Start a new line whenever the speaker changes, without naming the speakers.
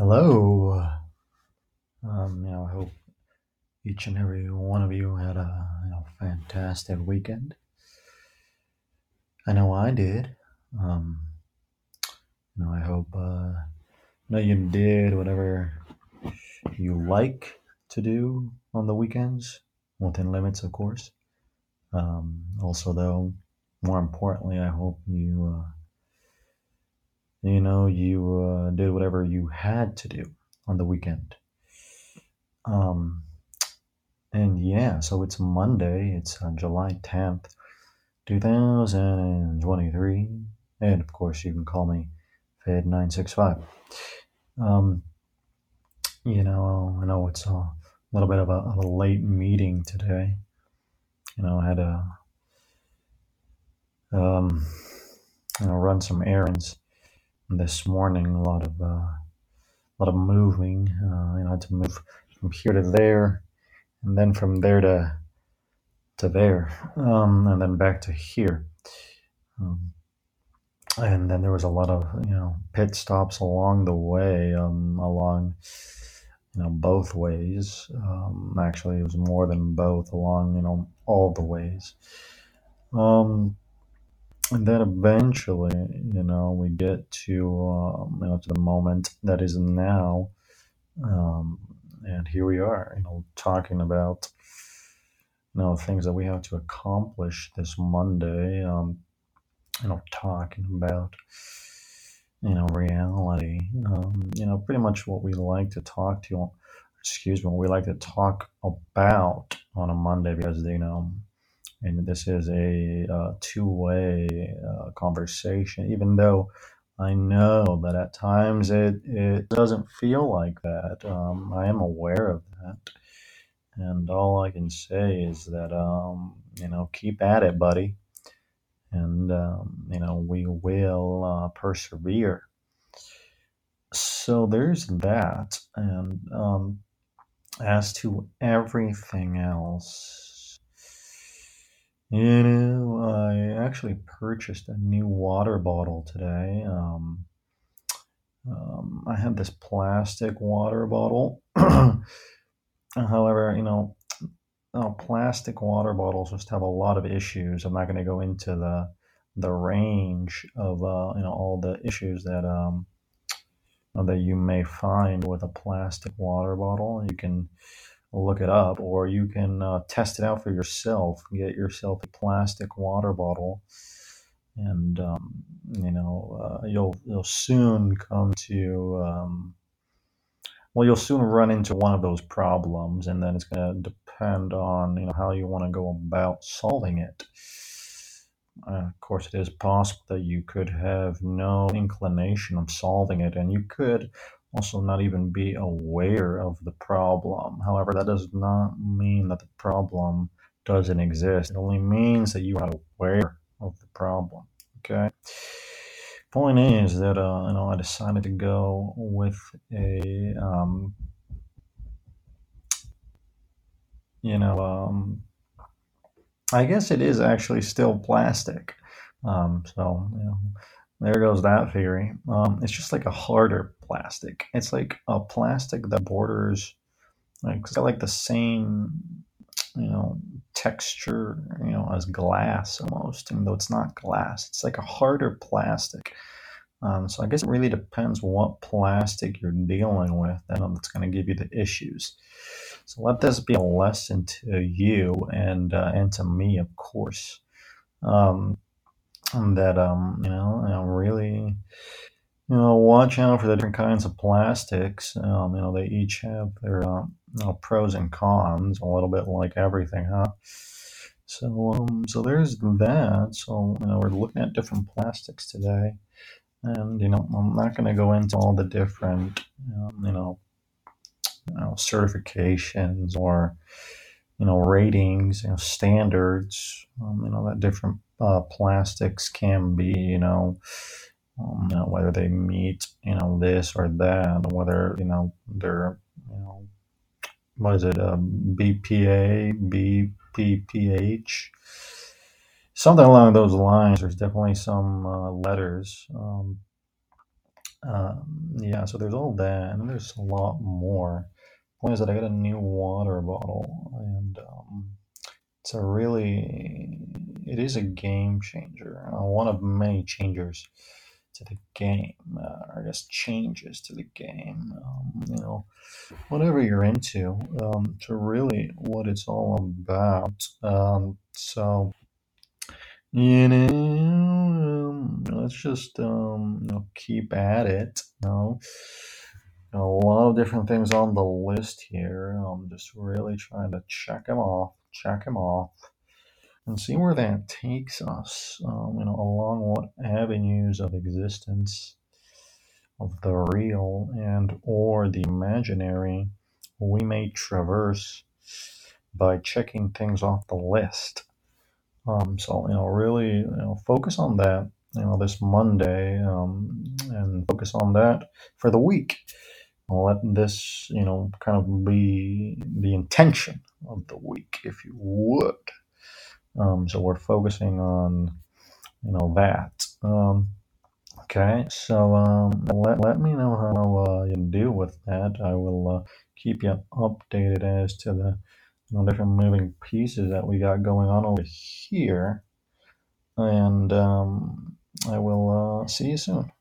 Hello. Um, you know, I hope each and every one of you had a you know, fantastic weekend. I know I did. Um, you know, I hope uh, you know you did whatever you like to do on the weekends, within limits, of course. Um, also, though, more importantly, I hope you uh, you know you uh, did whatever you had to do on the weekend. Um, and yeah, so it's Monday. It's uh, July tenth. 2023. And of course, you can call me Fed965. Um, you know, I know it's a little bit of a, of a late meeting today. You know, I had to um, you know, run some errands this morning. A lot of uh, a lot of moving. Uh, you know, I had to move from here to there, and then from there to to there, um, and then back to here. Um, and then there was a lot of you know pit stops along the way um, along you know both ways um, actually it was more than both along you know all the ways um, and then eventually you know we get to um, you know to the moment that is now um, and here we are you know talking about you know things that we have to accomplish this monday um, you know talking about you know, reality. Um, you know, pretty much what we like to talk to, excuse me, we like to talk about on a Monday because, you know, and this is a uh, two way uh, conversation, even though I know that at times it, it doesn't feel like that. Um, I am aware of that. And all I can say is that, um, you know, keep at it, buddy. And, um, you know, we will uh, persevere so there's that. And um, as to everything else, you know, I actually purchased a new water bottle today. Um, um, I had this plastic water bottle. However, you know, plastic water bottles just have a lot of issues. I'm not going to go into the the range of uh, you know all the issues that um, that you may find with a plastic water bottle. You can look it up, or you can uh, test it out for yourself. Get yourself a plastic water bottle, and um, you know uh, you'll you'll soon come to um, well, you'll soon run into one of those problems, and then it's going to depend on you know how you want to go about solving it. Uh, of course, it is possible that you could have no inclination of solving it, and you could also not even be aware of the problem. However, that does not mean that the problem doesn't exist. It only means that you are aware of the problem. Okay. Point is that uh, you know I decided to go with a um, you know um, I guess it is actually still plastic. Um, so, you know, there goes that theory. Um, it's just like a harder plastic. It's like a plastic that borders, like, it's got like the same, you know, texture, you know, as glass almost, even though it's not glass. It's like a harder plastic. Um, so I guess it really depends what plastic you're dealing with and that's going to give you the issues. So let this be a lesson to you and uh, and to me, of course, um, that um, you know, you know, really, you know, watch out for the different kinds of plastics. Um, you know, they each have their uh, you know, pros and cons, a little bit like everything, huh? So, um, so there's that. So, you know, we're looking at different plastics today, and you know, I'm not going to go into all the different, um, you know, you know, certifications or you know ratings, you know, standards. Um, you know that different uh, plastics can be, you know, um, you know, whether they meet, you know, this or that, whether you know they're, you know, what is it, uh, BPA, BPPH, something along those lines. There's definitely some uh, letters. Um, Um, yeah, so there's all that, and there's a lot more. Point is that I got a new water bottle, it's a really, it is a game changer. Uh, one of many changers to the game. Uh, I guess changes to the game. Um, you know, whatever you're into, um, to really what it's all about. Um, so you know, um, let's just um, you know, keep at it. You know, a lot of different things on the list here. I'm just really trying to check them off, check them off, and see where that takes us. Um, you know, along what avenues of existence of the real and or the imaginary we may traverse by checking things off the list. Um, so you know, really, you know, focus on that. You know, this Monday, um, and focus on that for the week. Let this, you know, kind of be the intention of the week, if you would. Um, so we're focusing on, you know, that. Um, okay, so um, let let me know how uh, you deal with that. I will uh, keep you updated as to the you know, different moving pieces that we got going on over here and um, I will uh, see you soon.